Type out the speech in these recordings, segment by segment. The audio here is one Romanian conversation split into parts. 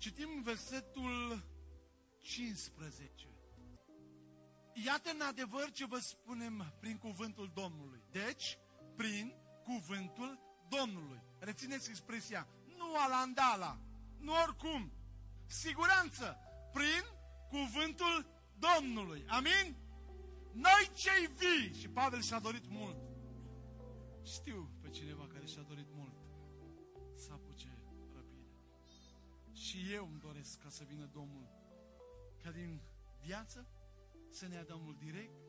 Citim versetul 15. Iată în adevăr ce vă spunem prin cuvântul Domnului. Deci, prin cuvântul Domnului. Rețineți expresia, nu alandala, nu oricum. Siguranță, prin cuvântul Domnului. Amin? Noi cei vii, și Pavel și-a dorit mult. Știu pe cineva care și-a dorit mult să apuce răbire. Și eu îmi doresc ca să vină Domnul, ca din viață să ne ia Domnul direct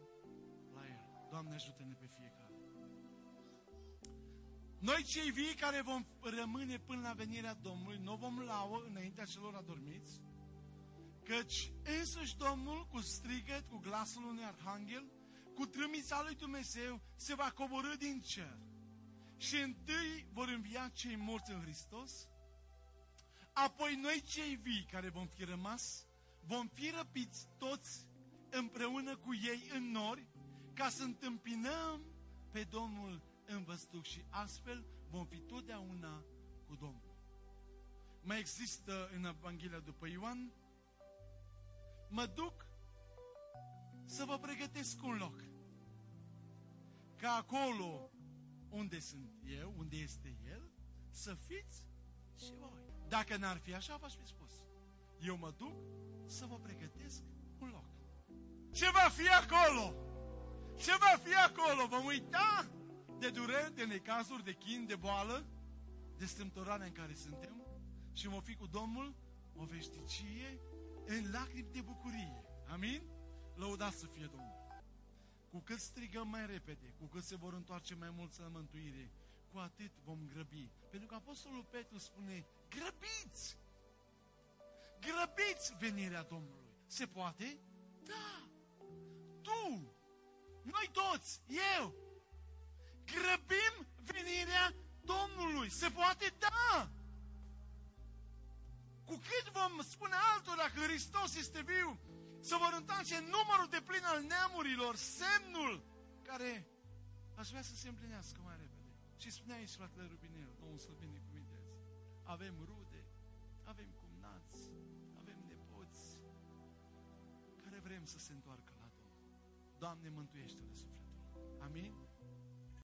la El. Doamne ajută-ne pe fiecare. Noi cei vii care vom rămâne până la venirea Domnului, nu vom laua înaintea celor adormiți, căci însuși Domnul cu strigăt, cu glasul unui arhanghel, cu trâmița lui Dumnezeu, se va coborâ din cer. Și întâi vor învia cei morți în Hristos, apoi noi cei vii care vom fi rămas, vom fi răpiți toți împreună cu ei în nori, ca să întâmpinăm pe Domnul în văstuc și astfel vom fi totdeauna cu Domnul. Mai există în Evanghelia după Ioan, mă duc să vă pregătesc un loc. Ca acolo unde sunt eu, unde este El, să fiți și voi. Dacă n-ar fi așa, v-aș fi spus. Eu mă duc să vă pregătesc un loc. Ce va fi acolo? Ce va fi acolo? Vom uita de dureri, de necazuri, de chin, de boală, de strâmtorarea în care suntem și vom fi cu Domnul o veșticie în lacrimi de bucurie. Amin? Lăudați să fie Domnul. Cu cât strigăm mai repede, cu cât se vor întoarce mai mult la mântuire, cu atât vom grăbi. Pentru că Apostolul Petru spune, grăbiți! Grăbiți venirea Domnului. Se poate? Da! Tu! Noi toți! Eu! Grăbim venirea Domnului. Se poate? Da! Cu cât vom spune altora că Hristos este viu, să vor întoarce numărul de plin al neamurilor, semnul care aș vrea să se împlinească mai repede. Și spunea aici fratele Rubinel, Domnul să-l binecuvinteze. Avem rude, avem cumnați, avem nepoți care vrem să se întoarcă la Domnul. Doamne, mântuiește-le sufletul. Amin?